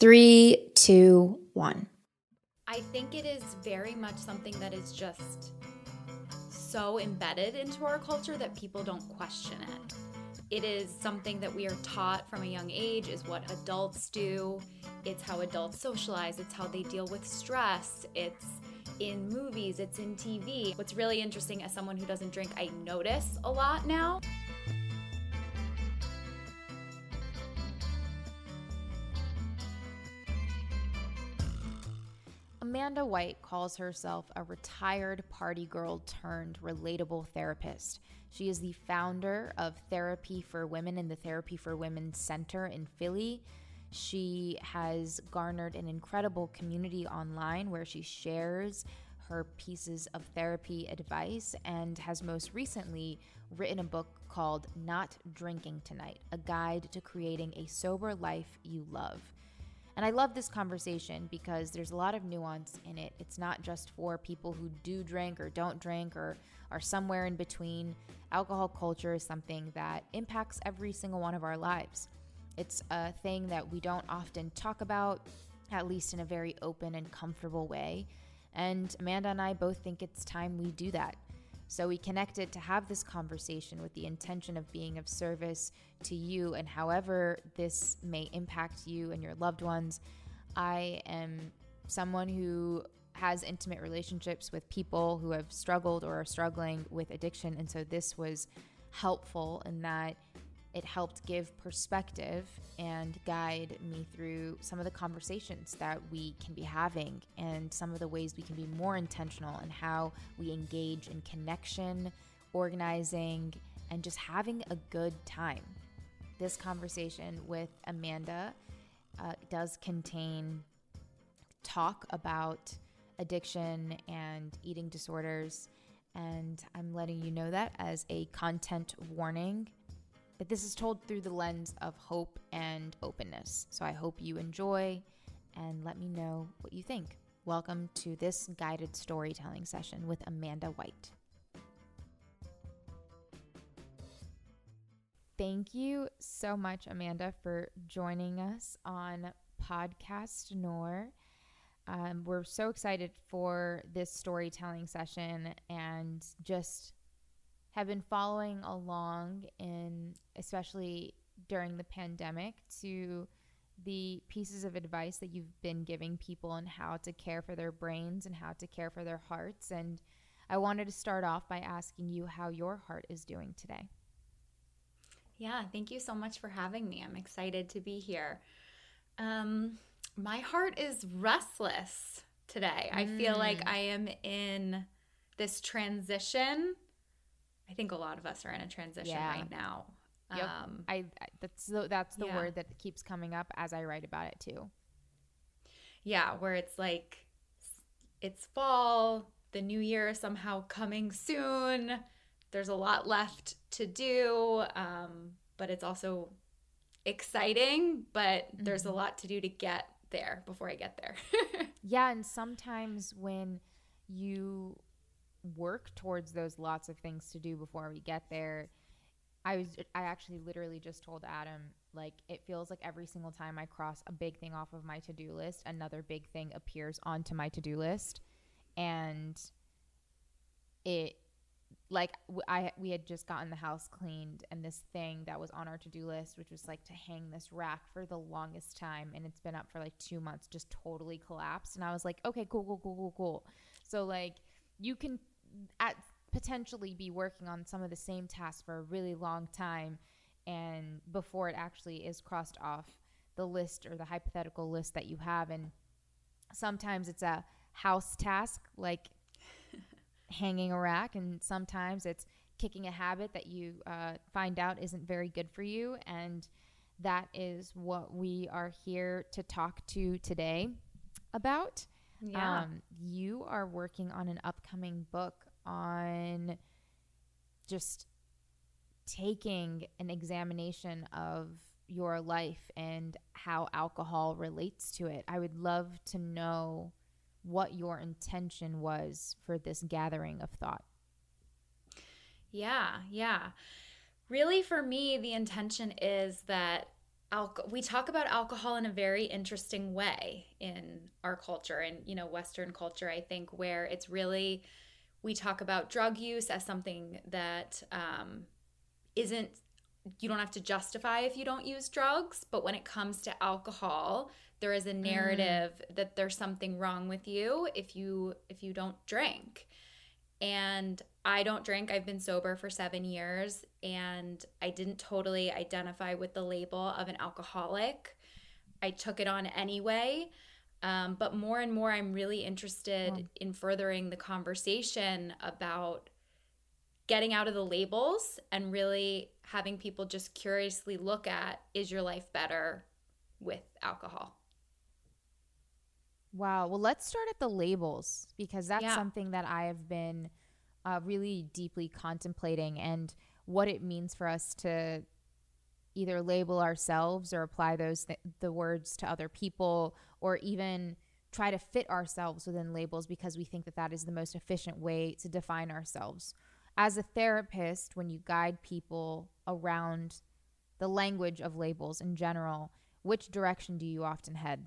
Three, two, one. I think it is very much something that is just so embedded into our culture that people don't question it. It is something that we are taught from a young age, is what adults do. It's how adults socialize, it's how they deal with stress. It's in movies, it's in TV. What's really interesting as someone who doesn't drink, I notice a lot now. Amanda White calls herself a retired party girl turned relatable therapist. She is the founder of Therapy for Women in the Therapy for Women Center in Philly. She has garnered an incredible community online where she shares her pieces of therapy advice and has most recently written a book called Not Drinking Tonight A Guide to Creating a Sober Life You Love. And I love this conversation because there's a lot of nuance in it. It's not just for people who do drink or don't drink or are somewhere in between. Alcohol culture is something that impacts every single one of our lives. It's a thing that we don't often talk about, at least in a very open and comfortable way. And Amanda and I both think it's time we do that. So we connected to have this conversation with the intention of being of service to you and however this may impact you and your loved ones. I am someone who has intimate relationships with people who have struggled or are struggling with addiction. And so this was helpful in that it helped give perspective and guide me through some of the conversations that we can be having and some of the ways we can be more intentional in how we engage in connection, organizing, and just having a good time. This conversation with Amanda uh, does contain talk about addiction and eating disorders. And I'm letting you know that as a content warning but this is told through the lens of hope and openness. So I hope you enjoy and let me know what you think. Welcome to this guided storytelling session with Amanda White. Thank you so much, Amanda, for joining us on Podcast Noor. Um, we're so excited for this storytelling session and just have been following along in especially during the pandemic to the pieces of advice that you've been giving people on how to care for their brains and how to care for their hearts and I wanted to start off by asking you how your heart is doing today. Yeah, thank you so much for having me. I'm excited to be here. Um, my heart is restless today. Mm. I feel like mm. I am in this transition I think a lot of us are in a transition yeah. right now. Yep. Um, I, that's the, that's the yeah. word that keeps coming up as I write about it too. Yeah, where it's like it's fall, the new year is somehow coming soon. There's a lot left to do, um, but it's also exciting. But mm-hmm. there's a mm-hmm. lot to do to get there before I get there. yeah, and sometimes when you work towards those lots of things to do before we get there. I was I actually literally just told Adam like it feels like every single time I cross a big thing off of my to-do list, another big thing appears onto my to-do list. And it like I we had just gotten the house cleaned and this thing that was on our to-do list which was like to hang this rack for the longest time and it's been up for like 2 months just totally collapsed. And I was like okay cool cool cool cool cool. So like you can at potentially be working on some of the same tasks for a really long time and before it actually is crossed off the list or the hypothetical list that you have. And sometimes it's a house task like hanging a rack and sometimes it's kicking a habit that you uh, find out isn't very good for you. And that is what we are here to talk to today about yeah. Um, you are working on an upcoming book on just taking an examination of your life and how alcohol relates to it. I would love to know what your intention was for this gathering of thought. Yeah, yeah. Really, for me, the intention is that alcohol we talk about alcohol in a very interesting way in our culture and you know western culture i think where it's really we talk about drug use as something that um, not you don't have to justify if you don't use drugs but when it comes to alcohol there is a mm. narrative mm. that there's something wrong with you if you if you don't drink and I don't drink. I've been sober for seven years and I didn't totally identify with the label of an alcoholic. I took it on anyway. Um, but more and more, I'm really interested oh. in furthering the conversation about getting out of the labels and really having people just curiously look at is your life better with alcohol? Wow. Well, let's start at the labels because that's yeah. something that I have been uh, really deeply contemplating and what it means for us to either label ourselves or apply those th- the words to other people or even try to fit ourselves within labels because we think that that is the most efficient way to define ourselves. As a therapist, when you guide people around the language of labels in general, which direction do you often head?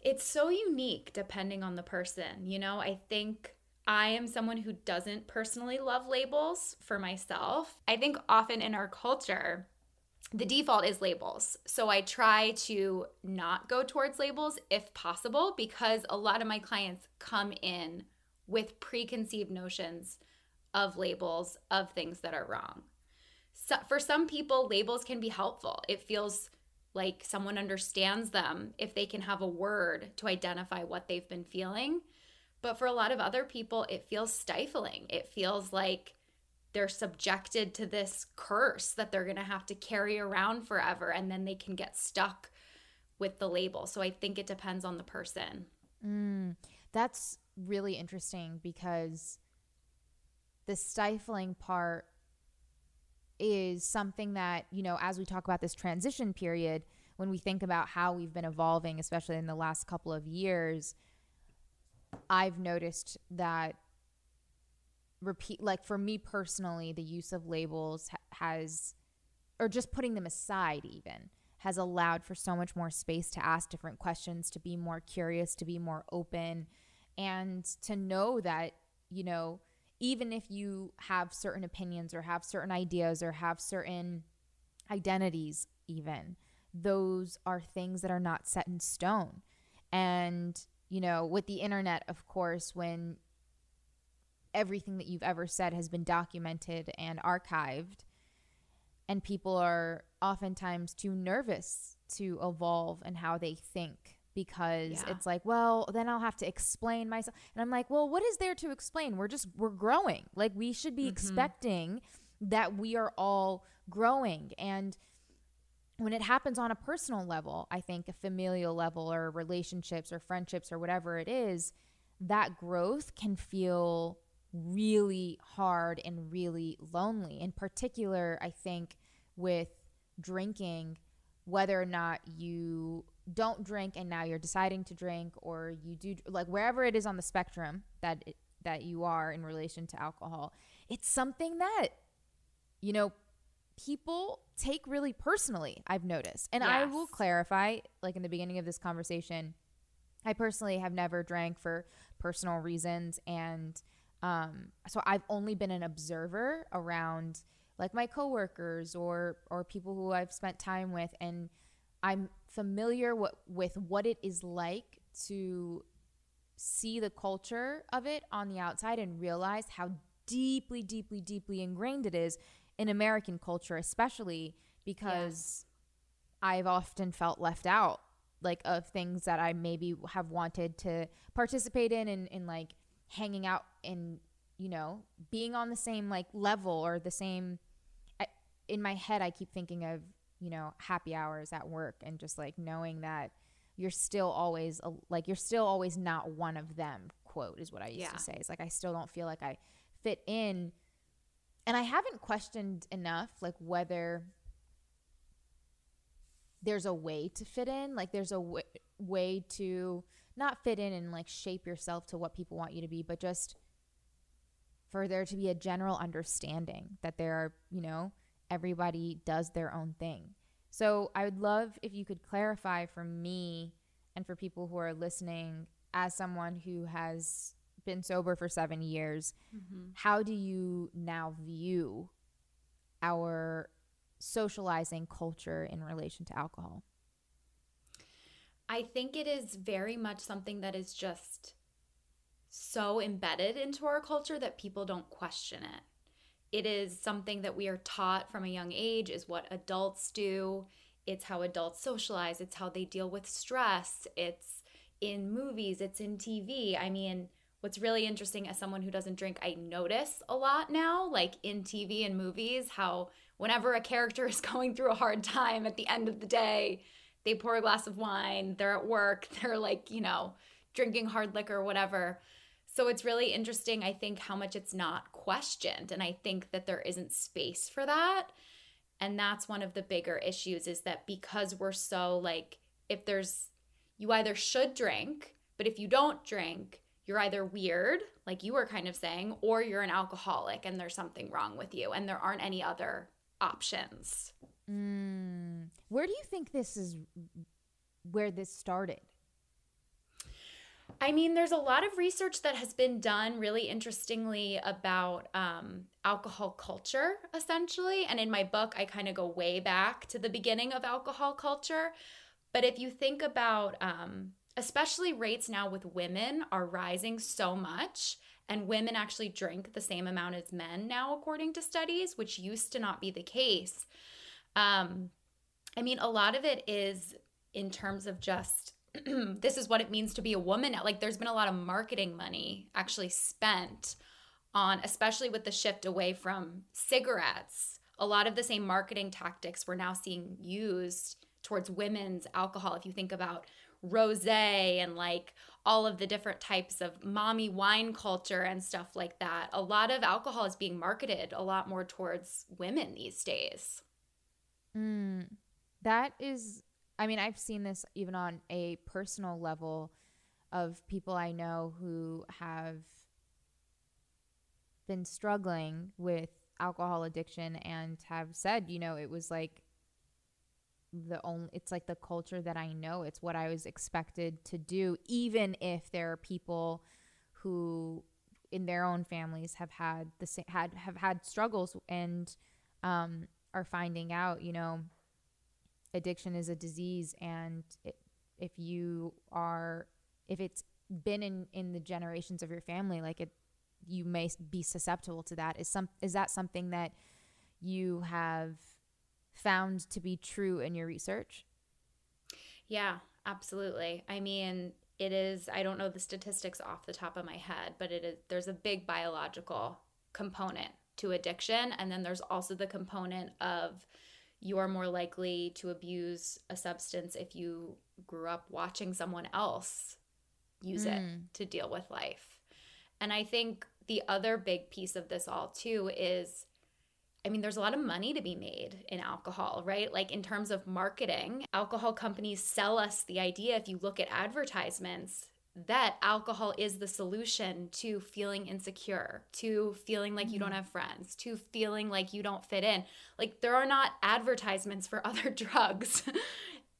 It's so unique depending on the person. You know, I think I am someone who doesn't personally love labels for myself. I think often in our culture, the default is labels. So I try to not go towards labels if possible because a lot of my clients come in with preconceived notions of labels of things that are wrong. So for some people, labels can be helpful. It feels like someone understands them if they can have a word to identify what they've been feeling. But for a lot of other people, it feels stifling. It feels like they're subjected to this curse that they're going to have to carry around forever and then they can get stuck with the label. So I think it depends on the person. Mm, that's really interesting because the stifling part is something that, you know, as we talk about this transition period, when we think about how we've been evolving, especially in the last couple of years, I've noticed that repeat like for me personally the use of labels ha- has or just putting them aside even has allowed for so much more space to ask different questions to be more curious to be more open and to know that you know even if you have certain opinions or have certain ideas or have certain identities even those are things that are not set in stone. And you know, with the internet, of course, when everything that you've ever said has been documented and archived, and people are oftentimes too nervous to evolve and how they think because yeah. it's like, well, then I'll have to explain myself. And I'm like, well, what is there to explain? We're just, we're growing. Like, we should be mm-hmm. expecting that we are all growing. And, when it happens on a personal level, I think a familial level or relationships or friendships or whatever it is, that growth can feel really hard and really lonely. In particular, I think with drinking, whether or not you don't drink and now you're deciding to drink or you do like wherever it is on the spectrum that it, that you are in relation to alcohol, it's something that you know people take really personally, I've noticed. And yes. I will clarify, like in the beginning of this conversation, I personally have never drank for personal reasons. And um, so I've only been an observer around like my coworkers or or people who I've spent time with and I'm familiar what, with what it is like to see the culture of it on the outside and realize how deeply deeply deeply ingrained it is in American culture, especially because I've often felt left out, like of things that I maybe have wanted to participate in, and in, in like hanging out and you know being on the same like level or the same. I, in my head, I keep thinking of you know happy hours at work and just like knowing that you're still always a, like you're still always not one of them. Quote is what I used yeah. to say. It's like I still don't feel like I fit in and I haven't questioned enough like whether there's a way to fit in, like there's a w- way to not fit in and like shape yourself to what people want you to be, but just for there to be a general understanding that there are, you know, everybody does their own thing. So I would love if you could clarify for me and for people who are listening, as someone who has been sober for seven years, mm-hmm. how do you now view our socializing culture in relation to alcohol? I think it is very much something that is just so embedded into our culture that people don't question it. It is something that we are taught from a young age, is what adults do. It's how adults socialize, it's how they deal with stress. It's in movies, it's in TV. I mean, what's really interesting as someone who doesn't drink, I notice a lot now, like in TV and movies, how whenever a character is going through a hard time at the end of the day, they pour a glass of wine, they're at work, they're like, you know, drinking hard liquor whatever. So it's really interesting, I think, how much it's not questioned. And I think that there isn't space for that. And that's one of the bigger issues is that because we're so like, if there's, you either should drink, but if you don't drink, you're either weird, like you were kind of saying, or you're an alcoholic and there's something wrong with you and there aren't any other options. Mm. Where do you think this is, where this started? I mean, there's a lot of research that has been done really interestingly about um, alcohol culture, essentially. And in my book, I kind of go way back to the beginning of alcohol culture. But if you think about, um, especially rates now with women are rising so much, and women actually drink the same amount as men now, according to studies, which used to not be the case. Um, I mean, a lot of it is in terms of just this is what it means to be a woman. Like there's been a lot of marketing money actually spent on, especially with the shift away from cigarettes. A lot of the same marketing tactics we're now seeing used towards women's alcohol. If you think about rose and like all of the different types of mommy wine culture and stuff like that, a lot of alcohol is being marketed a lot more towards women these days. Mm, that is I mean, I've seen this even on a personal level of people I know who have been struggling with alcohol addiction and have said, you know, it was like the only it's like the culture that I know. It's what I was expected to do even if there are people who in their own families have had the same had have had struggles and um are finding out, you know, addiction is a disease and it, if you are if it's been in in the generations of your family like it you may be susceptible to that is some is that something that you have found to be true in your research yeah absolutely i mean it is i don't know the statistics off the top of my head but it is there's a big biological component to addiction and then there's also the component of you are more likely to abuse a substance if you grew up watching someone else use mm. it to deal with life. And I think the other big piece of this all too is I mean, there's a lot of money to be made in alcohol, right? Like in terms of marketing, alcohol companies sell us the idea if you look at advertisements that alcohol is the solution to feeling insecure, to feeling like you don't mm-hmm. have friends, to feeling like you don't fit in. Like there are not advertisements for other drugs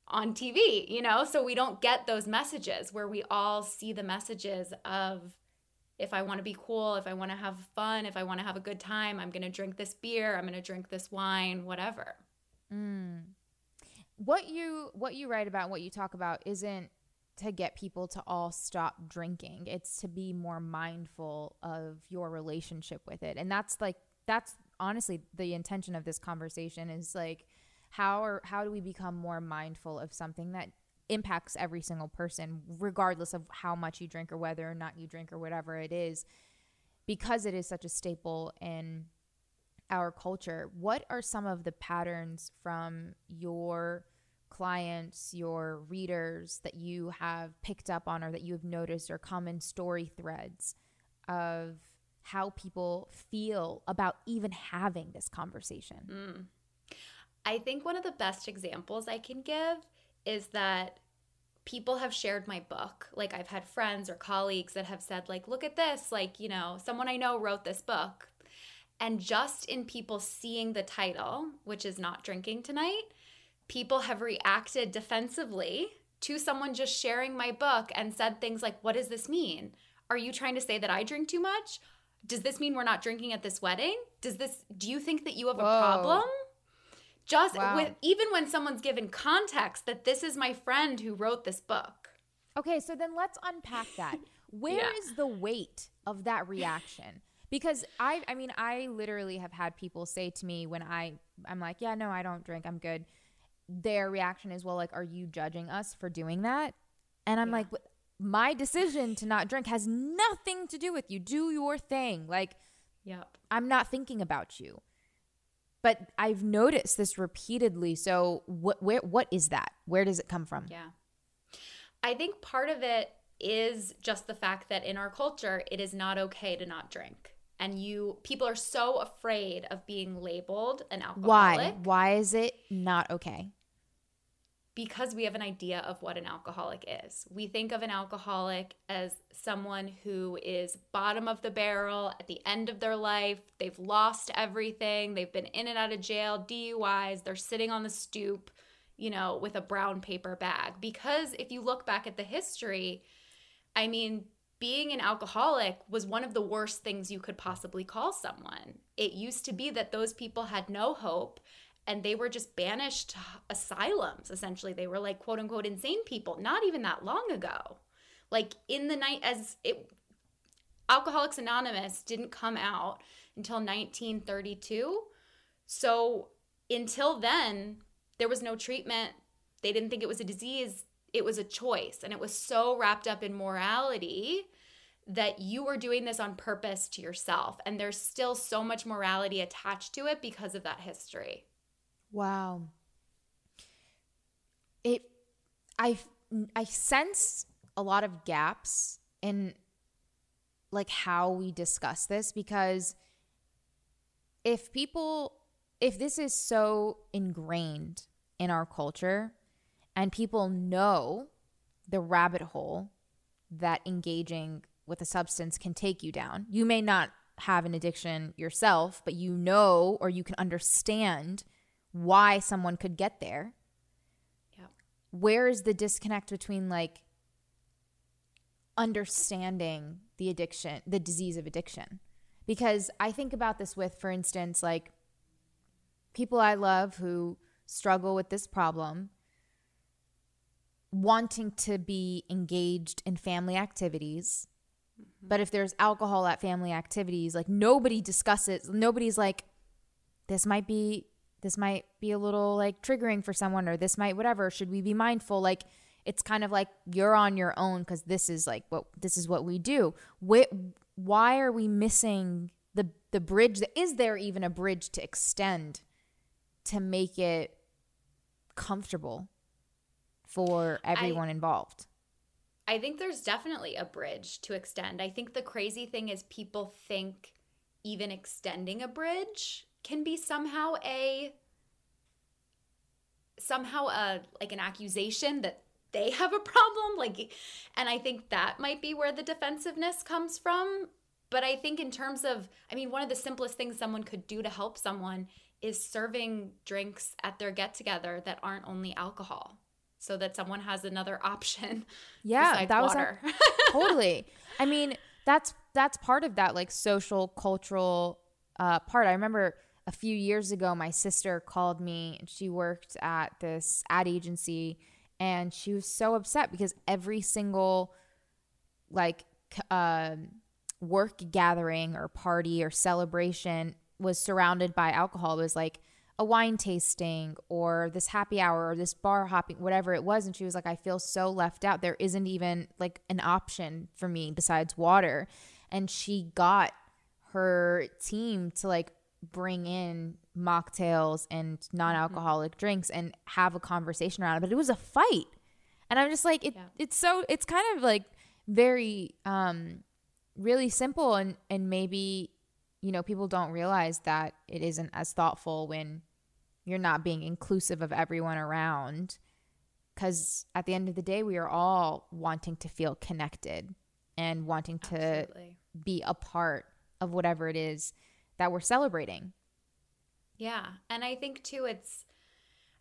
on TV, you know? So we don't get those messages where we all see the messages of if I want to be cool, if I want to have fun, if I want to have a good time, I'm going to drink this beer, I'm going to drink this wine, whatever. Mm. What you what you write about, what you talk about isn't to get people to all stop drinking. It's to be more mindful of your relationship with it. And that's like that's honestly the intention of this conversation is like how or how do we become more mindful of something that impacts every single person regardless of how much you drink or whether or not you drink or whatever it is because it is such a staple in our culture. What are some of the patterns from your clients, your readers that you have picked up on or that you have noticed or common story threads of how people feel about even having this conversation? Mm. I think one of the best examples I can give is that people have shared my book. Like I've had friends or colleagues that have said like look at this, like, you know, someone I know wrote this book. And just in people seeing the title, which is not drinking tonight, people have reacted defensively to someone just sharing my book and said things like, What does this mean? Are you trying to say that I drink too much? Does this mean we're not drinking at this wedding? Does this, do you think that you have Whoa. a problem? Just Wow. with, even when someone's given context that this is my friend who wrote this book. Okay, so then let's unpack that. Where is Yeah. the weight of that reaction? Because I I mean, I literally have had people say to me when I I'm like, "Yeah, no, I don't drink. I'm good." Their reaction is, "Well, like are you judging us for doing that?" And I'm Yeah. like, my decision to not drink has nothing to do with you. Do your thing." Like Yep. I'm not thinking about you. But I've noticed this repeatedly. So what where what is that? Where does it come from? Yeah. I think part of it is just the fact that in our culture, it is not okay to not drink. And you, people are so afraid of being labeled an alcoholic Why? Why is it not okay? Because we have an idea of what an alcoholic is. We think of an alcoholic as someone who is bottom of the barrel at the end of their life. They've lost everything. They've been in and out of jail, DUIs. They're sitting on the stoop, you know, with a brown paper bag. Because if you look back at the history, I mean, being an alcoholic was one of the worst things you could possibly call someone. It used to be that those people had no hope and they were just banished asylums essentially. They were like quote unquote insane people not even that long ago. Like in the night as it alcoholics anonymous didn't come out until 1932 so until then there was no treatment. They didn't think it was a disease. It was a choice and it was so wrapped up in morality that you were doing this on purpose to yourself and there's still so much morality attached to it because of that history Wow. It I I sense a lot of gaps in like how we discuss this because if people if this is so ingrained in our culture and people know the rabbit hole that engaging with a substance can take you down. You may not have an addiction yourself, but you know or you can understand why someone could get there. yeah Where is the disconnect between like understanding the addiction, the disease of addiction? Because I think about this with, for instance, like people I love who struggle with this problem wanting to be engaged in family activities. Mm-hmm. But if there's alcohol at family activities, like nobody discusses, nobody's like, this might be this might be a little like triggering for someone or this might whatever. Should we be mindful? Like it's kind of like you're on your own because this is like what this is what we do. Wh- why are we missing the the bridge that is there even a bridge to extend to make it comfortable for everyone involved? I think there's definitely a bridge to extend. I think the crazy thing is people think even extending a bridge can be somehow a somehow a like an accusation that they have a problem like and I think that might be where the defensiveness comes from. But I think in terms of I mean one of the simplest things someone could do to help someone is serving drinks at their get together that aren't only alcohol so that someone has another option yeah that was water. totally i mean that's that's part of that like social cultural uh, part i remember a few years ago my sister called me and she worked at this ad agency and she was so upset because every single like um work gathering or party or celebration was surrounded by alcohol. It was like a wine tasting or this happy hour or this bar hopping whatever it was. And she was like I feel so left out. There isn't even like an option for me besides water. And she got her team to like bring in mocktails and non-alcoholic drinks and have a conversation around it but it was a fight and i'm just like it, Yeah. it's so it's kind of like very um really simple and and maybe you know people don't realize that it isn't as thoughtful when you're not being inclusive of everyone around because at the end of the day we are all wanting to feel connected and wanting to Absolutely. be a part of whatever it is that we're celebrating Yeah. And I think too it's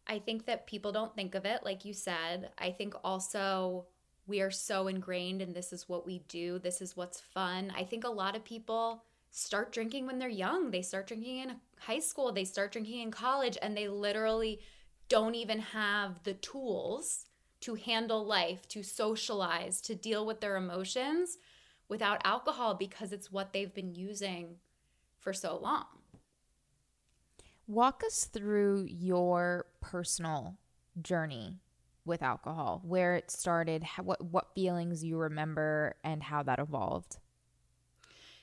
I think that people don't think of it, like you said. I think also we are so ingrained in this is what we do, this is what's fun. I think a lot of people start drinking when they're young. They start drinking in high school, they start drinking in college, and they literally don't even have the tools to handle life, to socialize, to deal with their emotions without alcohol because it's what they've been using for so long. Walk us through your personal journey with alcohol, where it started, how, what what feelings you remember, and how that evolved.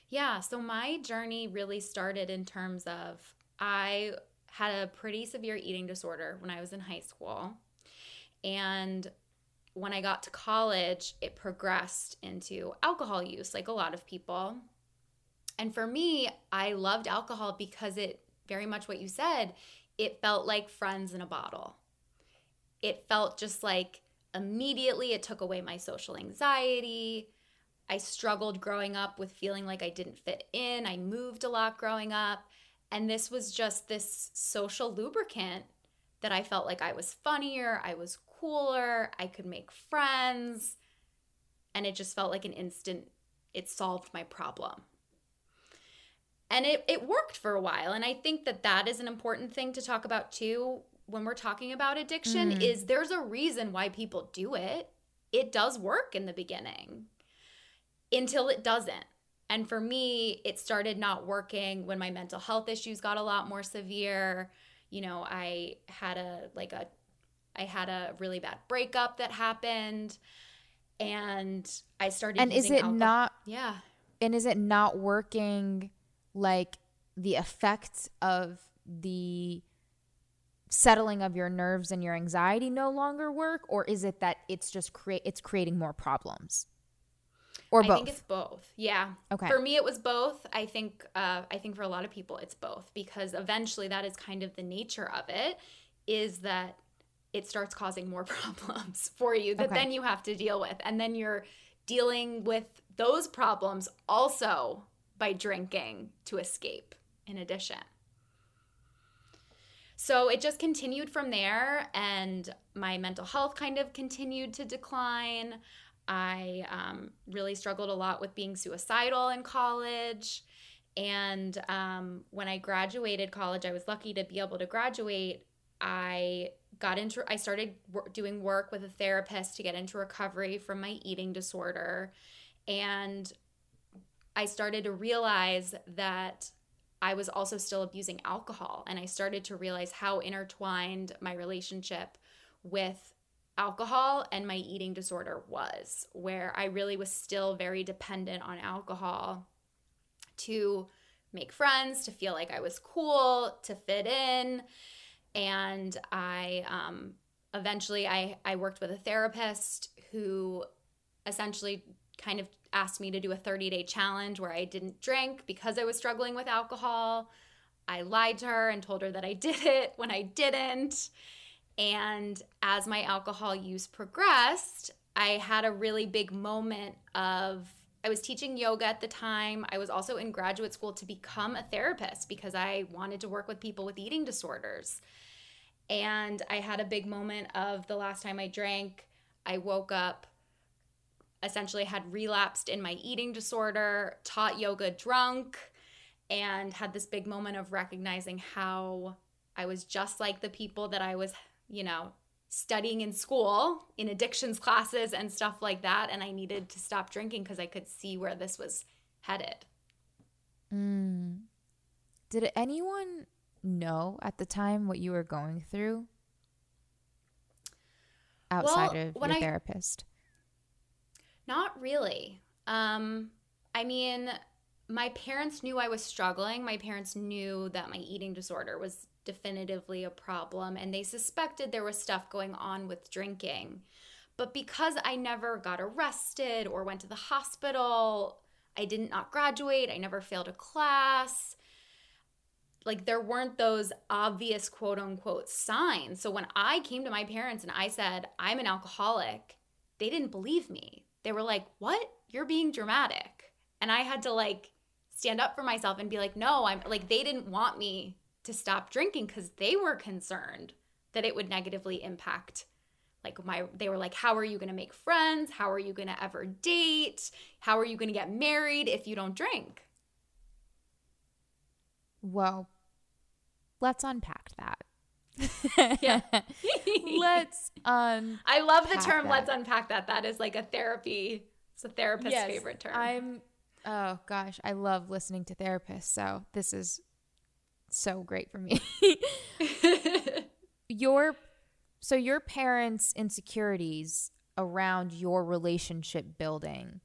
Yeah, so my journey really started in terms of I had a pretty severe eating disorder when I was in high school. And when I got to college, it progressed into alcohol use, like a lot of people. And for me, I loved alcohol because it very much what you said, it felt like friends in a bottle. It felt just like immediately it took away my social anxiety. I struggled growing up with feeling like I didn't fit in. I moved a lot growing up. And this was just this social lubricant that I felt like I was funnier, I was cooler, I could make friends. And it just felt like an instant, it solved my problem and it, it worked for a while. And i think that that is an important thing to talk about too when we're talking about addiction mm. is there's a reason why people do it. It does work in the beginning until it doesn't. And for me it started not working when my mental health issues got a lot more severe. You know i had a like a i had a really bad breakup that happened and i started and is it alcohol. not yeah. and is it not working like the effect of the settling of your nerves and your anxiety no longer work? Or is it that it's just create it's creating more problems? Or both i think it's both. Yeah. Okay. For me it was both. I think uh, i think for a lot of people it's both. Because eventually that is kind of the nature of it is that it starts causing more problems for you that okay. then you have to deal with. And then you're dealing with those problems also by drinking to escape, in addition. So it just continued from there, and my mental health kind of continued to decline. I um, really struggled a lot with being suicidal in college. And um, when I graduated college, I was lucky to be able to graduate. I got into, I started doing work with a therapist to get into recovery from my eating disorder. And I started to realize that I was also still abusing alcohol. And I started to realize how intertwined my relationship with alcohol and my eating disorder was, where I really was still very dependent on alcohol to make friends, to feel like I was cool, to fit in. And I um, eventually I, I worked with a therapist who essentially kind of asked me to do a 30 day challenge where I didn't drink because I was struggling with alcohol. I lied to her and told her that I did it when I didn't. And as my alcohol use progressed, I had a really big moment of I was teaching yoga at the time. I was also in graduate school to become a therapist because I wanted to work with people with eating disorders. And I had a big moment of the last time I drank, I woke up essentially had relapsed in my eating disorder, taught yoga drunk, and had this big moment of recognizing how I was just like the people that I was, you know, studying in school in addictions classes and stuff like that. And I needed to stop drinking because I could see where this was headed. Mm. Did anyone know at the time what you were going through outside well, of your I, therapist? Not really. Um, I mean, my parents knew I was struggling. My parents knew that my eating disorder was definitively a problem, and they suspected there was stuff going on with drinking. But because I never got arrested or went to the hospital, I didn't not graduate, I never failed a class. Like there weren't those obvious quote unquote signs. So when I came to my parents and I said, I'm an alcoholic, they didn't believe me they were like, What? You're being dramatic. And I had to like stand up for myself and be like, No, I'm like, they didn't want me to stop drinking because they were concerned that it would negatively impact like my they were like how are you going to make friends how are you going to ever date how are you going to get married if you don't drink Well, let's unpack that. Yeah. let's un i love the term that. let's unpack that that is like a therapy it's a therapist's favorite term I'm oh gosh, I love listening to therapists, so this is so great for me. your so your parents' insecurities around your relationship building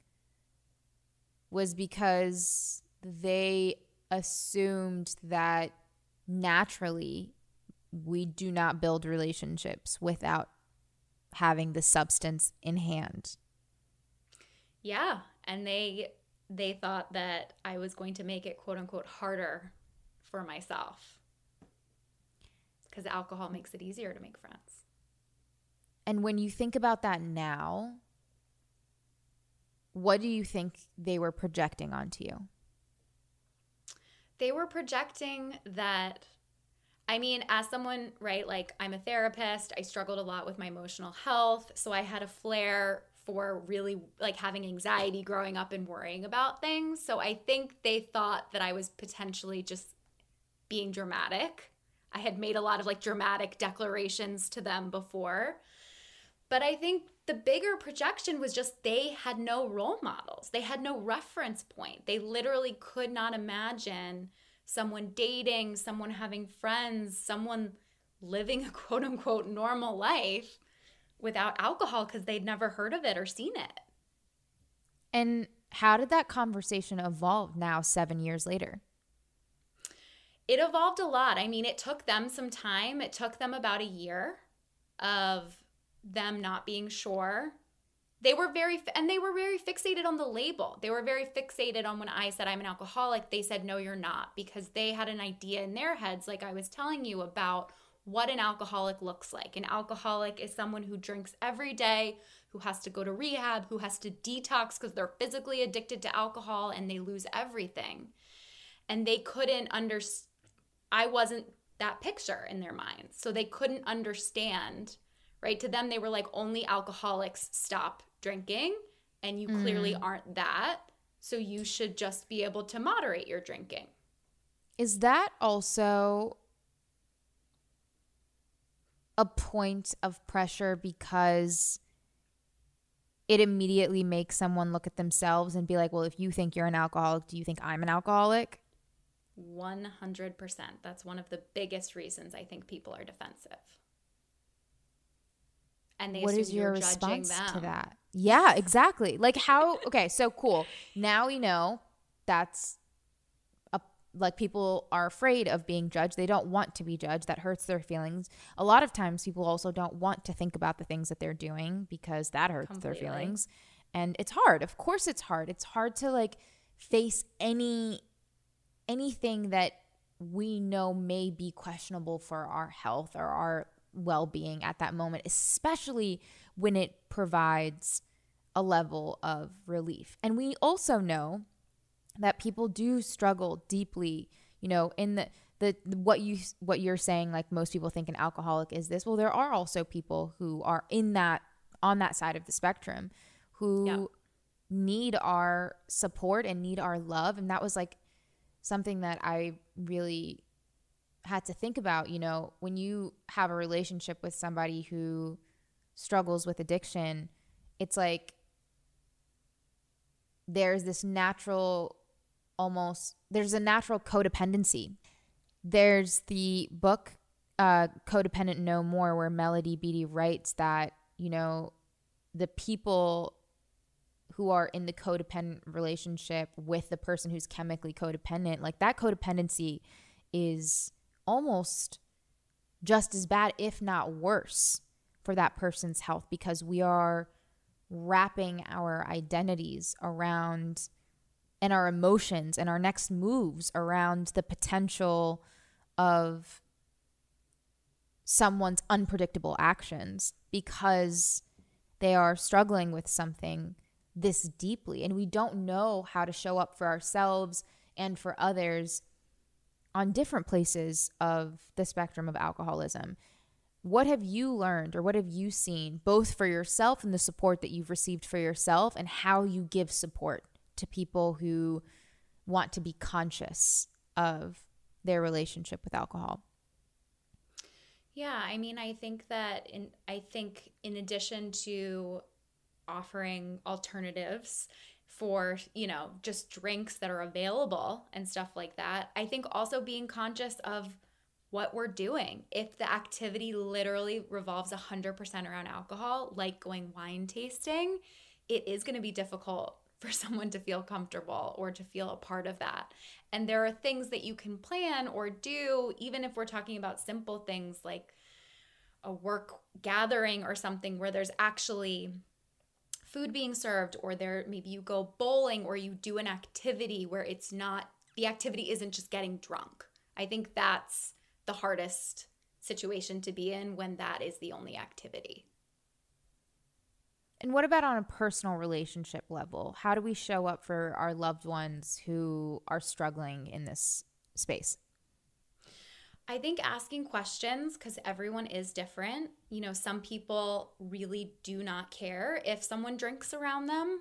was because they assumed that naturally we do not build relationships without having the substance in hand. Yeah, and they they thought that I was going to make it quote unquote harder for myself. Cuz alcohol makes it easier to make friends. And when you think about that now, what do you think they were projecting onto you? They were projecting that I mean, as someone, right, like I'm a therapist, I struggled a lot with my emotional health, so I had a flair for really like having anxiety growing up and worrying about things. So I think they thought that I was potentially just being dramatic. I had made a lot of like dramatic declarations to them before. But I think the bigger projection was just they had no role models. They had no reference point. They literally could not imagine someone dating, someone having friends, someone living a quote unquote normal life without alcohol because they'd never heard of it or seen it. And how did that conversation evolve now 7 years later? it evolved a lot. I mean, it took them some time. It took them about a year of them not being sure. They were very, and they were very fixated on the label. They were very fixated on when I said I'm an alcoholic. They said, no, you're not, because they had an idea in their heads, like I was telling you, about what an alcoholic looks like. An alcoholic is someone who drinks every day, who has to go to rehab, who has to detox because they're physically addicted to alcohol and they lose everything. And they couldn't understand I wasn't that picture in their minds. So they couldn't understand, right? To them, they were like, only alcoholics stop drinking, and you clearly mm. aren't that. So you should just be able to moderate your drinking. Is that also a point of pressure because it immediately makes someone look at themselves and be like, well, if you think you're an alcoholic, do you think I'm an alcoholic? 100%. That's one of the biggest reasons I think people are defensive. And they what assume is your you're judging response them. to that? Yeah, exactly. Like how okay, so cool. Now we know that's a like people are afraid of being judged. They don't want to be judged. That hurts their feelings. A lot of times people also don't want to think about the things that they're doing because that hurts their feelings. And it's hard. Of course it's hard. It's hard to like face any anything that we know may be questionable for our health or our well being at that moment, especially when it provides a level of relief. And we also know that people do struggle deeply, you know, in the the what you what you're saying like most people think an alcoholic is this. Well, there are also people who are in that on that side of the spectrum who Yeah. need our support and need our love and that was like something that I really had to think about, you know, when you have a relationship with somebody who struggles with addiction, it's like there's this natural almost there's a natural codependency. There's the book uh Codependent No More where Melody Beattie writes that, you know, the people who are in the codependent relationship with the person who's chemically codependent, like that codependency is almost just as bad, if not worse, for that person's health because we are wrapping our identities around and our emotions and our next moves around the potential of someone's unpredictable actions because they are struggling with something this deeply. And we don't know how to show up for ourselves and for others on different places of the spectrum of alcoholism. what have you learned or what have you seen both for yourself and the support that you've received for yourself and how you give support to people who want to be conscious of their relationship with alcohol yeah i mean i think that in i think in addition to offering alternatives for you know just drinks that are available and stuff like that i think also being conscious of what we're doing. If the activity literally revolves 100% around alcohol, like going wine tasting, it is going to be difficult for someone to feel comfortable or to feel a part of that. And there are things that you can plan or do, even if we're talking about simple things like a work gathering or something where there's actually food being served or there maybe you go bowling or you do an activity where it's not the activity isn't just getting drunk. I think that's the hardest situation to be in when that is the only activity. And what about on a personal relationship level? How do we show up for our loved ones who are struggling in this space? I think asking questions, because everyone is different. You know, some people really do not care if someone drinks around them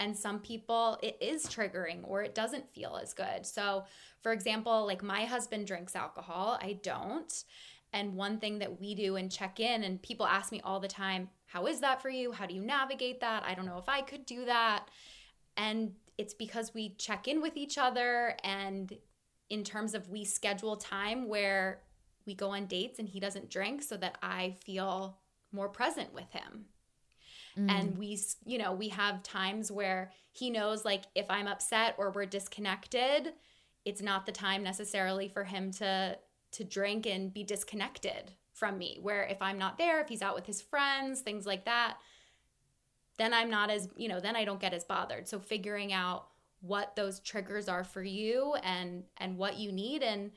and some people it is triggering or it doesn't feel as good. So, for example, like my husband drinks alcohol, I don't. And one thing that we do and check in, and people ask me all the time, How is that for you? How do you navigate that? I don't know if I could do that. And it's because we check in with each other, and in terms of we schedule time where we go on dates and he doesn't drink so that I feel more present with him. Mm. And we, you know, we have times where he knows like if I'm upset or we're disconnected, it's not the time necessarily for him to to drink and be disconnected from me. Where if I'm not there, if he's out with his friends, things like that, then I'm not as, you know, then I don't get as bothered. So figuring out what those triggers are for you and and what you need and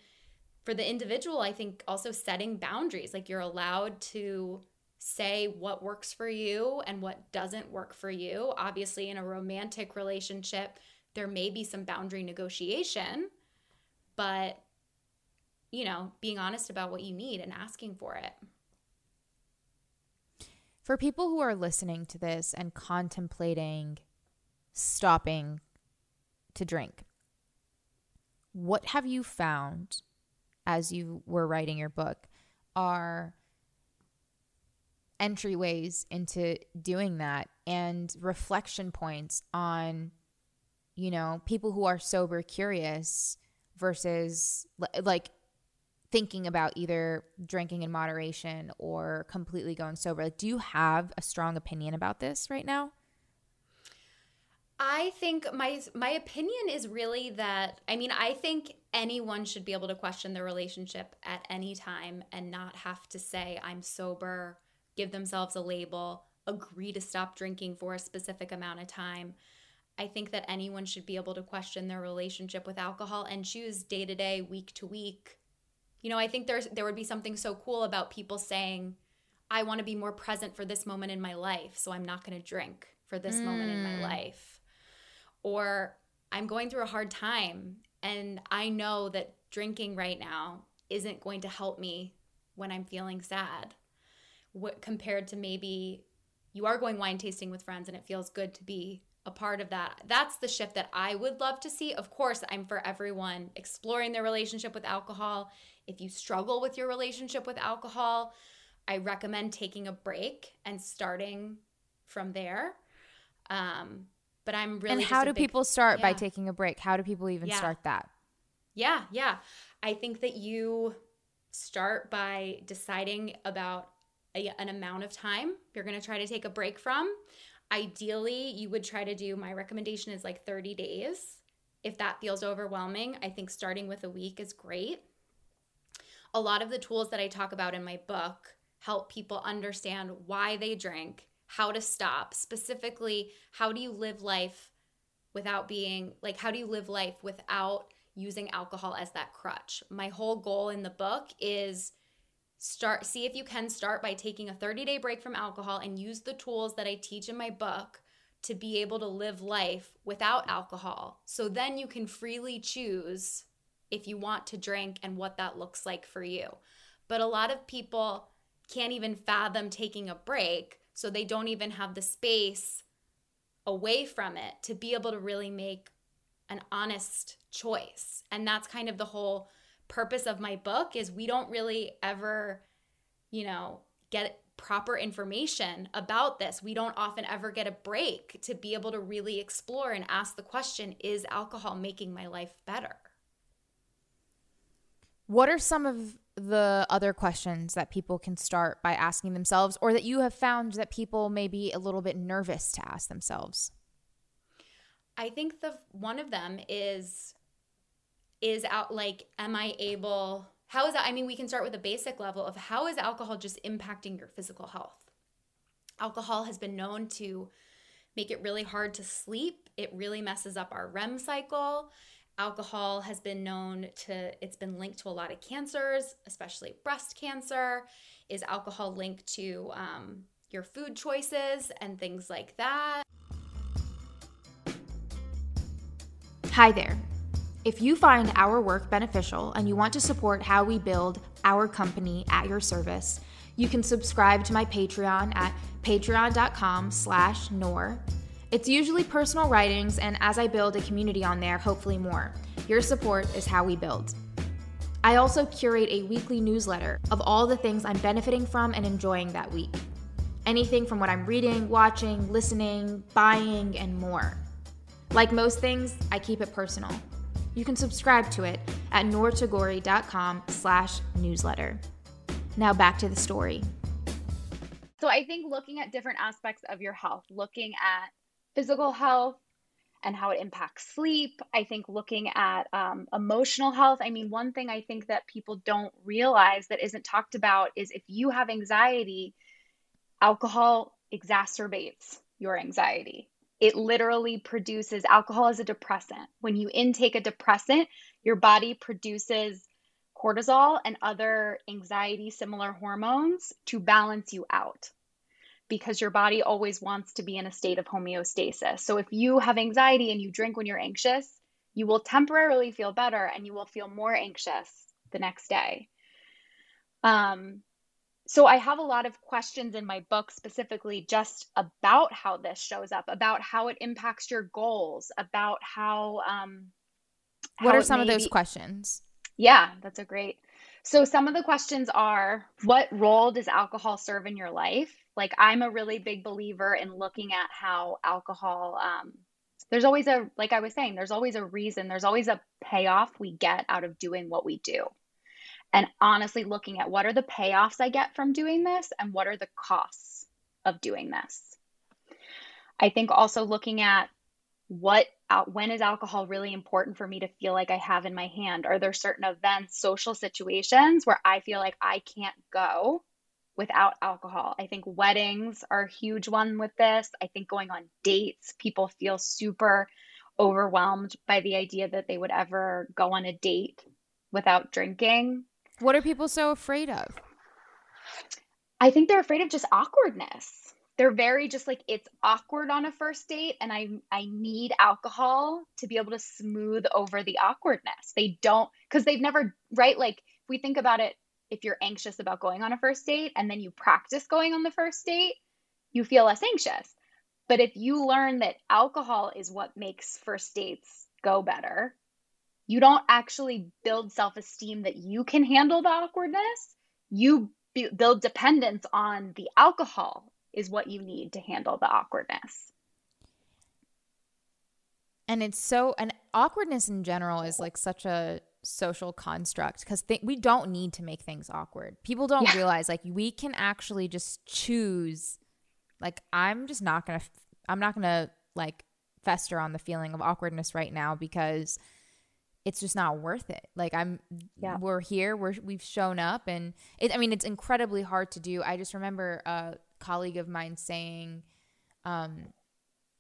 for the individual, I think also setting boundaries. Like you're allowed to say what works for you and what doesn't work for you. Obviously, in a romantic relationship, there may be some boundary negotiation, but you know, being honest about what you need and asking for it. For people who are listening to this and contemplating stopping to drink, what have you found as you were writing your book are entryways into doing that and reflection points on you know people who are sober curious versus like thinking about either drinking in moderation or completely going sober? Like do you have a strong opinion about this right now I think my my opinion is really that I mean I think anyone should be able to question their relationship at any time and not have to say I'm sober give themselves a label, agree to stop drinking for a specific amount of time. I think that anyone should be able to question their relationship with alcohol and choose day to day, week to week. You know, I think there's there would be something so cool about people saying, I want to be more present for this moment in my life, so I'm not going to drink for this mm. moment in my mm. life. Or I'm going through a hard time and I know that drinking right now isn't going to help me when I'm feeling sad what compared to maybe you are going wine tasting with friends and it feels good to be a part of that. That's the shift that I would love to see. Of course, I'm for everyone exploring their relationship with alcohol. If you struggle with your relationship with alcohol, I recommend taking a break and starting from there. Um, but I'm really. And how do big, people start yeah. by taking a break? How do people even yeah. start that? Yeah, yeah. I think that you start by deciding about a, an amount of time you're going to try to take a break from. Ideally, you would try to do my recommendation is like 30 days. If that feels overwhelming, I think starting with a week is great. A lot of the tools that I talk about in my book help people understand why they drink, how to stop, specifically, how do you live life without being like, how do you live life without using alcohol as that crutch? My whole goal in the book is start see if you can start by taking a 30 day break from alcohol and use the tools that I teach in my book to be able to live life without alcohol. So then you can freely choose if you want to drink and what that looks like for you. But a lot of people can't even fathom taking a break. So they don't even have the space away from it to be able to really make an honest choice. And that's kind of the whole purpose of my book is we don't really ever, you know, get proper information about this. We don't often ever get a break to be able to really explore and ask the question, is alcohol making my life better? What are some of the other questions that people can start by asking themselves or that you have found that people may be a little bit nervous to ask themselves? I think the one of them is is out like am I able how is that I mean we can start with a basic level of how is alcohol just impacting your physical health. Alcohol has been known to make it really hard to sleep. It really messes up our REM cycle. Alcohol has been known to, it's been linked to a lot of cancers, especially breast cancer. Is alcohol linked to um, your food choices and things like that? Hi there. If you find our work beneficial and you want to support how we build our company at your service, you can subscribe to my Patreon at patreon.com slash Noor it's usually personal writings, and as I build a community on there, hopefully more. Your support is how we build. I also curate a weekly newsletter of all the things I'm benefiting from and enjoying that week. Anything from what I'm reading, watching, listening, buying, and more. Like most things, I keep it personal. You can subscribe to it at noortagouri.com slash newsletter. Now back to the story. So I think looking at different aspects of your health, looking at physical health and how it impacts sleep. I think looking at um, emotional health. I mean, one thing I think that people don't realize that isn't talked about is if you have anxiety, alcohol exacerbates your anxiety. It literally produces alcohol as a depressant. When you intake a depressant, your body produces cortisol and other anxiety similar hormones to balance you out because your body always wants to be in a state of homeostasis. So if you have anxiety and you drink when you're anxious, you will temporarily feel better and you will feel more anxious the next day. Um, so I have a lot of questions in my book specifically just about how this shows up, about how it impacts your goals, about how. Um, how what are some of those be- questions? Yeah, that's a great. So some of the questions are: What role does alcohol serve in your life? Like i'm a really big believer in looking at how alcohol um, there's always a like i was saying there's always a reason there's always a payoff we get out of doing what we do. And honestly looking at what are the payoffs i get from doing this and what are the costs of doing this. I think also looking at what when is alcohol really important for me to feel like i have in my hand? Are there certain events social situations where i feel like i can't go without alcohol. I think weddings are a huge one with this. I think going on dates, people feel super overwhelmed by the idea that they would ever go on a date without drinking. What are people so afraid of? I think they're afraid of just awkwardness. They're very just like it's awkward on a first date and I I need alcohol to be able to smooth over the awkwardness. They don't cuz they've never right like if we think about it if you're anxious about going on a first date and then you practice going on the first date, you feel less anxious. But if you learn that alcohol is what makes first dates go better, you don't actually build self esteem that you can handle the awkwardness. You build dependence on the alcohol, is what you need to handle the awkwardness. And it's so, and awkwardness in general is like such a social construct because th- we don't need to make things awkward. People don't yeah. realize like we can actually just choose. Like I'm just not gonna. I'm not gonna like fester on the feeling of awkwardness right now because it's just not worth it. Like I'm yeah. we're here, we're we've shown up and it I mean it's incredibly hard to do. I just remember a colleague of mine saying um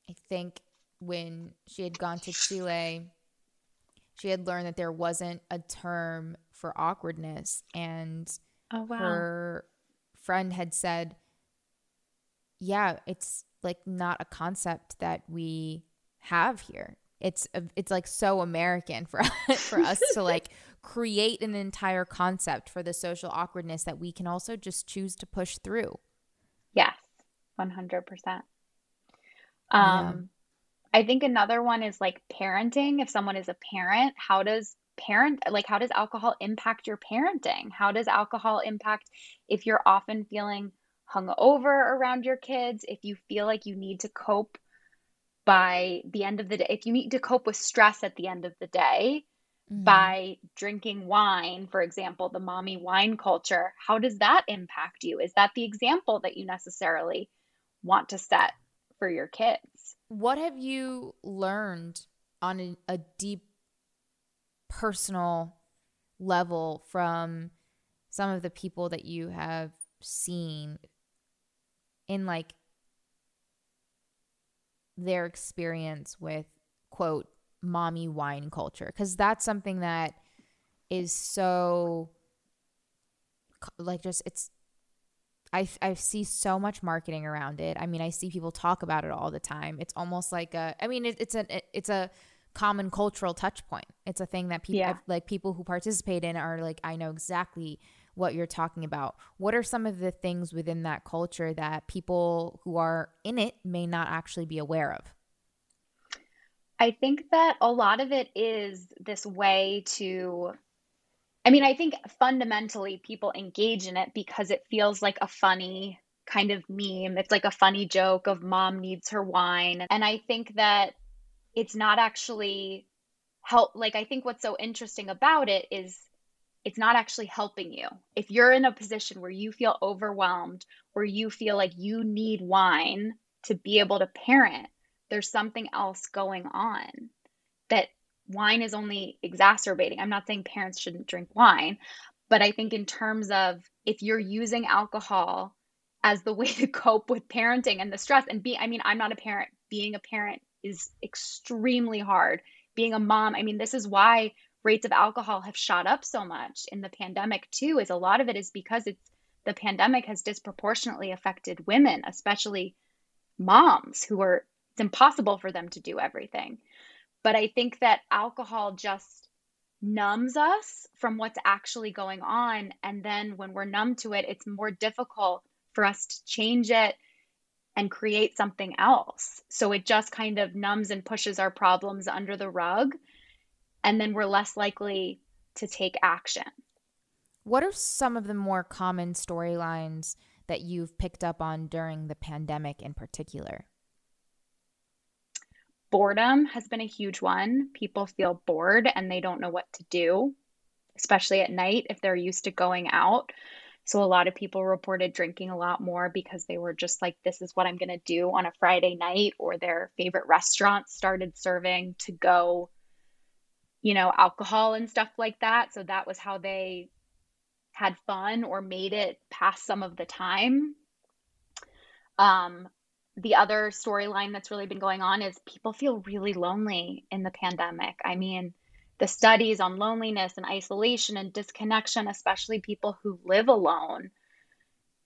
I think when she had gone to Chile she had learned that there wasn't a term for awkwardness and oh, wow. her friend had said yeah it's like not a concept that we have here it's it's like so american for for us to like create an entire concept for the social awkwardness that we can also just choose to push through. Yes, 100%. Um, I think another one is like parenting. If someone is a parent, how does parent like how does alcohol impact your parenting? How does alcohol impact if you're often feeling hungover around your kids, if you feel like you need to cope by the end of the day, if you need to cope with stress at the end of the day mm-hmm. by drinking wine, for example, the mommy wine culture, how does that impact you? Is that the example that you necessarily want to set for your kids? What have you learned on a, a deep personal level from some of the people that you have seen in like their experience with quote mommy wine culture? Because that's something that is so like just it's I, I see so much marketing around it. I mean, I see people talk about it all the time. It's almost like a, I mean, it, it's a, it, it's a common cultural touch point. It's a thing that people, yeah. like people who participate in are like, I know exactly what you're talking about. What are some of the things within that culture that people who are in it may not actually be aware of? I think that a lot of it is this way to I mean, I think fundamentally people engage in it because it feels like a funny kind of meme. It's like a funny joke of mom needs her wine. And I think that it's not actually help like I think what's so interesting about it is it's not actually helping you. If you're in a position where you feel overwhelmed, where you feel like you need wine to be able to parent, there's something else going on that wine is only exacerbating. I'm not saying parents shouldn't drink wine, but I think in terms of if you're using alcohol as the way to cope with parenting and the stress and be I mean, I'm not a parent. Being a parent is extremely hard. Being a mom, I mean, this is why rates of alcohol have shot up so much in the pandemic too is a lot of it is because it's the pandemic has disproportionately affected women especially moms who are it's impossible for them to do everything but i think that alcohol just numbs us from what's actually going on and then when we're numb to it it's more difficult for us to change it and create something else so it just kind of numbs and pushes our problems under the rug and then we're less likely to take action. What are some of the more common storylines that you've picked up on during the pandemic in particular? Boredom has been a huge one. People feel bored and they don't know what to do, especially at night if they're used to going out. So, a lot of people reported drinking a lot more because they were just like, this is what I'm going to do on a Friday night, or their favorite restaurants started serving to go you know, alcohol and stuff like that. So that was how they had fun or made it past some of the time. Um, the other storyline that's really been going on is people feel really lonely in the pandemic. I mean, the studies on loneliness and isolation and disconnection, especially people who live alone,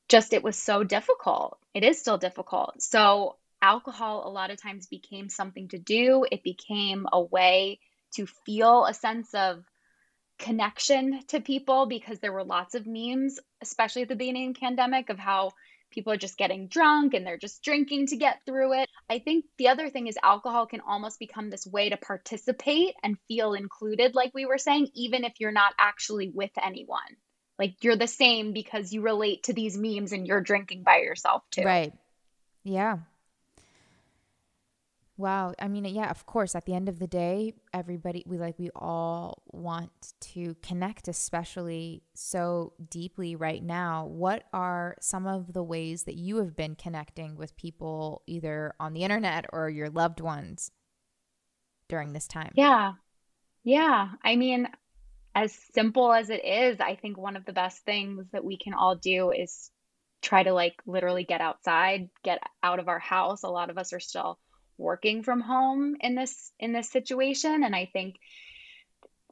just it was so difficult. It is still difficult. So, alcohol a lot of times became something to do, it became a way to feel a sense of connection to people because there were lots of memes, especially at the beginning of the pandemic, of how people are just getting drunk and they're just drinking to get through it. I think the other thing is alcohol can almost become this way to participate and feel included, like we were saying, even if you're not actually with anyone. Like you're the same because you relate to these memes and you're drinking by yourself too. Right. Yeah. Wow. I mean, yeah, of course, at the end of the day, everybody, we like, we all want to connect, especially so deeply right now. What are some of the ways that you have been connecting with people either on the internet or your loved ones during this time? Yeah. Yeah. I mean, as simple as it is, I think one of the best things that we can all do is try to like literally get outside, get out of our house. A lot of us are still working from home in this in this situation and i think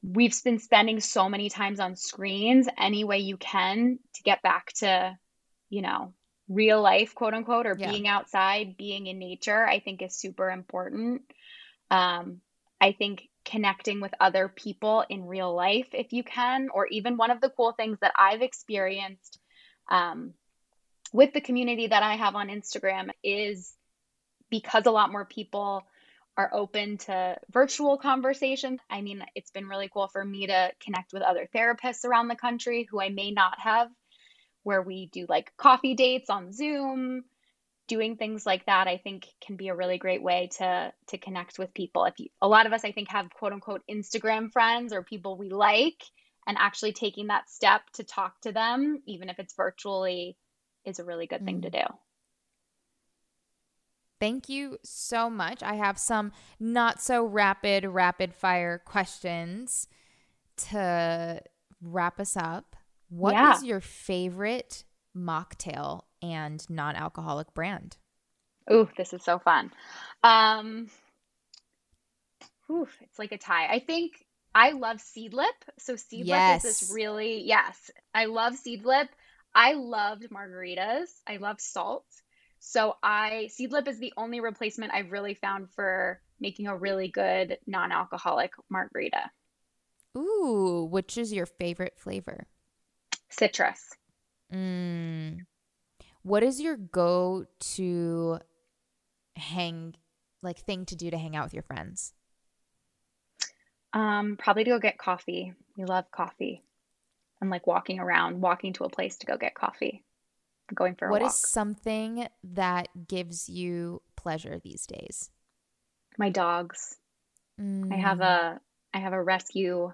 we've been spending so many times on screens any way you can to get back to you know real life quote unquote or yeah. being outside being in nature i think is super important um, i think connecting with other people in real life if you can. Or even one of the cool things that I've experienced um, with the community that I have on Instagram is because a lot more people are open to virtual conversations. I mean, it's been really cool for me to connect with other therapists around the country who I may not have, where we do like coffee dates on Zoom. Doing things like that, I think, can be a really great way to to connect with people. If you, a lot of us, I think, have quote unquote Instagram friends or people we like, and actually taking that step to talk to them, even if it's virtually, is a really good thing to mm. do. Thank you so much. I have some not so rapid, rapid fire questions to wrap us up. What yeah. is your favorite mocktail and non alcoholic brand? Ooh, this is so fun. Um, ooh, it's like a tie. I think I love Seedlip. So Seedlip yes. is this really, yes, I love Seedlip. I loved margaritas. I love salt. So I Seedlip is the only replacement I've really found for making a really good non-alcoholic margarita. Ooh, which is your favorite flavor? Citrus. Mm. What is your go-to hang like thing to do to hang out with your friends? Um, probably to go get coffee. We love coffee. And like walking around, walking to a place to go get coffee going for a What is something that gives you pleasure these days? My dogs. Mm. I have mm. a I have a rescue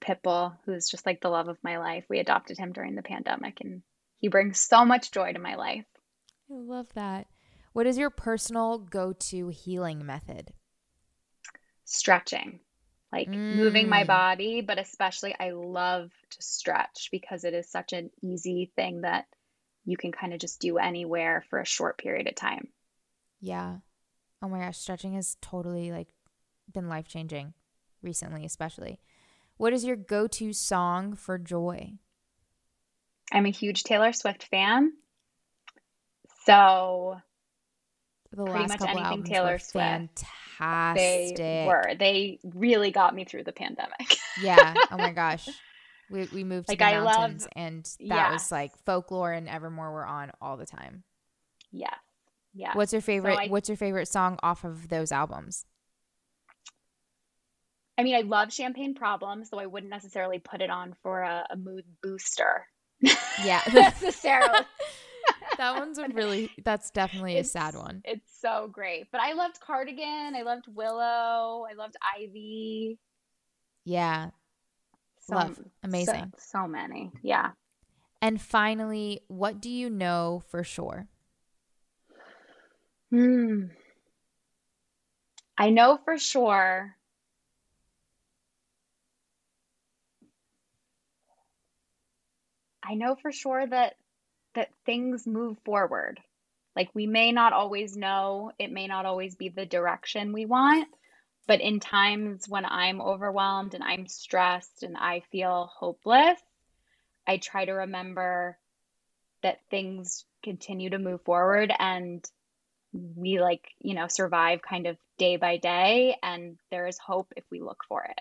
pit bull who's just like the love of my life. We adopted him during the pandemic and he brings so much joy to my life. I love that. What is your personal go-to healing method? Stretching. Like mm. moving my mm. body, but especially I love to stretch because it is such an easy thing that you can kind of just do anywhere for a short period of time. Yeah. Oh my gosh, stretching has totally like been life changing recently, especially. What is your go to song for joy? I'm a huge Taylor Swift fan. So the pretty much anything Taylor Swift. Fantastic. They were. They really got me through the pandemic. yeah. Oh my gosh. We we moved like to the I mountains, love, and that yes. was like folklore and Evermore were on all the time. Yeah, yeah. What's your favorite? So I, what's your favorite song off of those albums? I mean, I love Champagne Problems, so I wouldn't necessarily put it on for a, a mood booster. Yeah, necessarily. that one's a really. That's definitely it's, a sad one. It's so great, but I loved Cardigan. I loved Willow. I loved Ivy. Yeah, so, Love. Amazing. So, so many. Yeah. And finally, what do you know for sure? Hmm. I know for sure I know for sure that that things move forward. Like we may not always know, it may not always be the direction we want, but in times when I'm overwhelmed and I'm stressed and I feel hopeless, I try to remember that things continue to move forward and we like, you know, survive kind of day by day and there is hope if we look for it.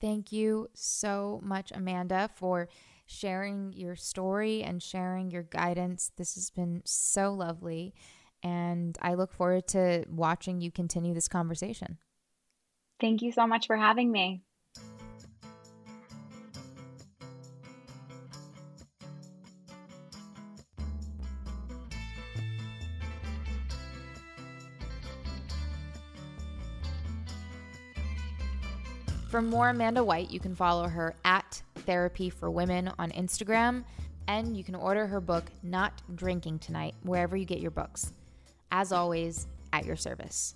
Thank you so much, Amanda, for sharing your story and sharing your guidance. This has been so lovely. And I look forward to watching you continue this conversation. Thank you so much for having me. For more Amanda White, you can follow her at Therapy for Women on Instagram, and you can order her book, Not Drinking Tonight, wherever you get your books as always, at your service.